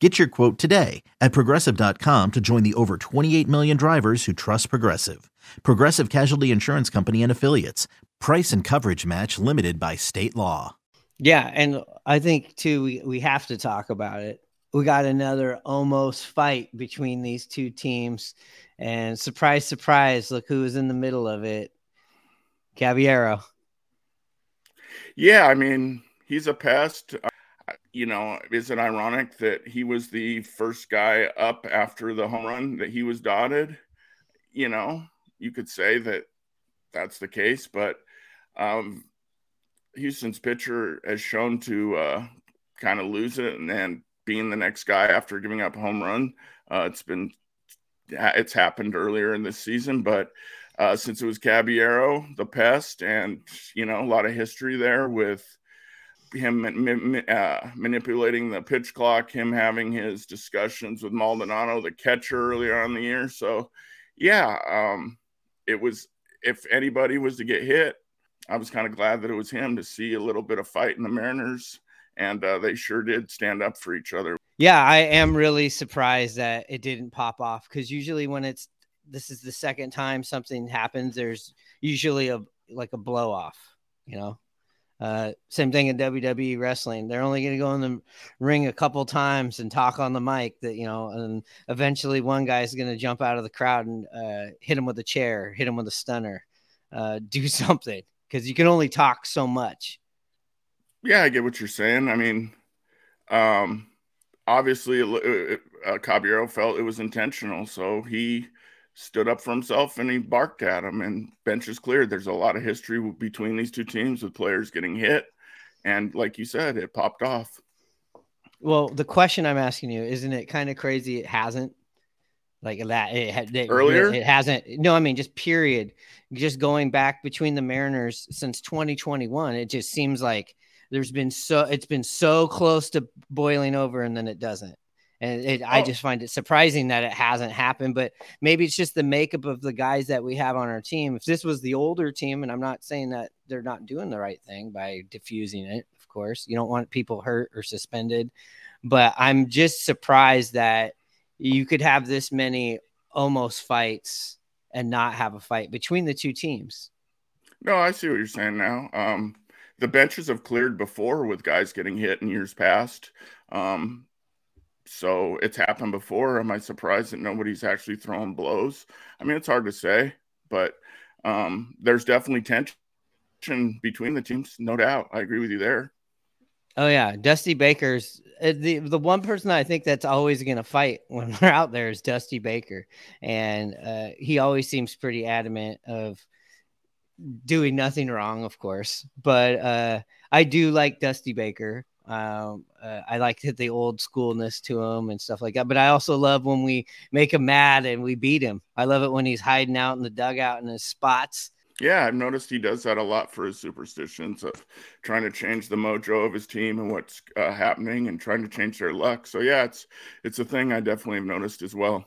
Get your quote today at progressive.com to join the over 28 million drivers who trust Progressive. Progressive Casualty Insurance Company and Affiliates. Price and coverage match limited by state law. Yeah. And I think, too, we, we have to talk about it. We got another almost fight between these two teams. And surprise, surprise, look who was in the middle of it Caballero. Yeah. I mean, he's a pest you know, is it ironic that he was the first guy up after the home run that he was dotted? You know, you could say that that's the case, but um, Houston's pitcher has shown to uh, kind of lose it and then being the next guy after giving up a home run. Uh, it's been it's happened earlier in this season, but uh, since it was Caballero, the pest, and you know a lot of history there with him uh, manipulating the pitch clock, him having his discussions with Maldonado, the catcher, earlier on the year. So, yeah, um, it was. If anybody was to get hit, I was kind of glad that it was him to see a little bit of fight in the Mariners, and uh, they sure did stand up for each other. Yeah, I am really surprised that it didn't pop off because usually when it's this is the second time something happens, there's usually a like a blow off, you know. Uh, same thing in WWE wrestling. They're only going to go in the ring a couple times and talk on the mic that, you know, and eventually one guy is going to jump out of the crowd and uh, hit him with a chair, hit him with a stunner, uh, do something because you can only talk so much. Yeah, I get what you're saying. I mean, um, obviously, uh, Caballero felt it was intentional. So he, stood up for himself and he barked at him and benches cleared. There's a lot of history between these two teams with players getting hit. And like you said, it popped off. Well, the question I'm asking you, isn't it kind of crazy it hasn't? Like that it, it earlier it hasn't no i mean just period just going back between the mariners since 2021 it just seems like there's been so it's been so close to boiling over and then it doesn't and it, oh. I just find it surprising that it hasn't happened. But maybe it's just the makeup of the guys that we have on our team. If this was the older team, and I'm not saying that they're not doing the right thing by diffusing it, of course, you don't want people hurt or suspended. But I'm just surprised that you could have this many almost fights and not have a fight between the two teams. No, I see what you're saying now. Um, the benches have cleared before with guys getting hit in years past. Um, so it's happened before. Am I surprised that nobody's actually throwing blows? I mean, it's hard to say, but um, there's definitely tension between the teams, no doubt. I agree with you there. Oh yeah, Dusty Baker's uh, the the one person I think that's always going to fight when we're out there is Dusty Baker, and uh, he always seems pretty adamant of doing nothing wrong, of course. But uh, I do like Dusty Baker. Um, uh, I like hit the old schoolness to him and stuff like that. But I also love when we make him mad and we beat him. I love it when he's hiding out in the dugout in his spots. Yeah, I've noticed he does that a lot for his superstitions of trying to change the mojo of his team and what's uh, happening and trying to change their luck. So yeah, it's it's a thing I definitely have noticed as well.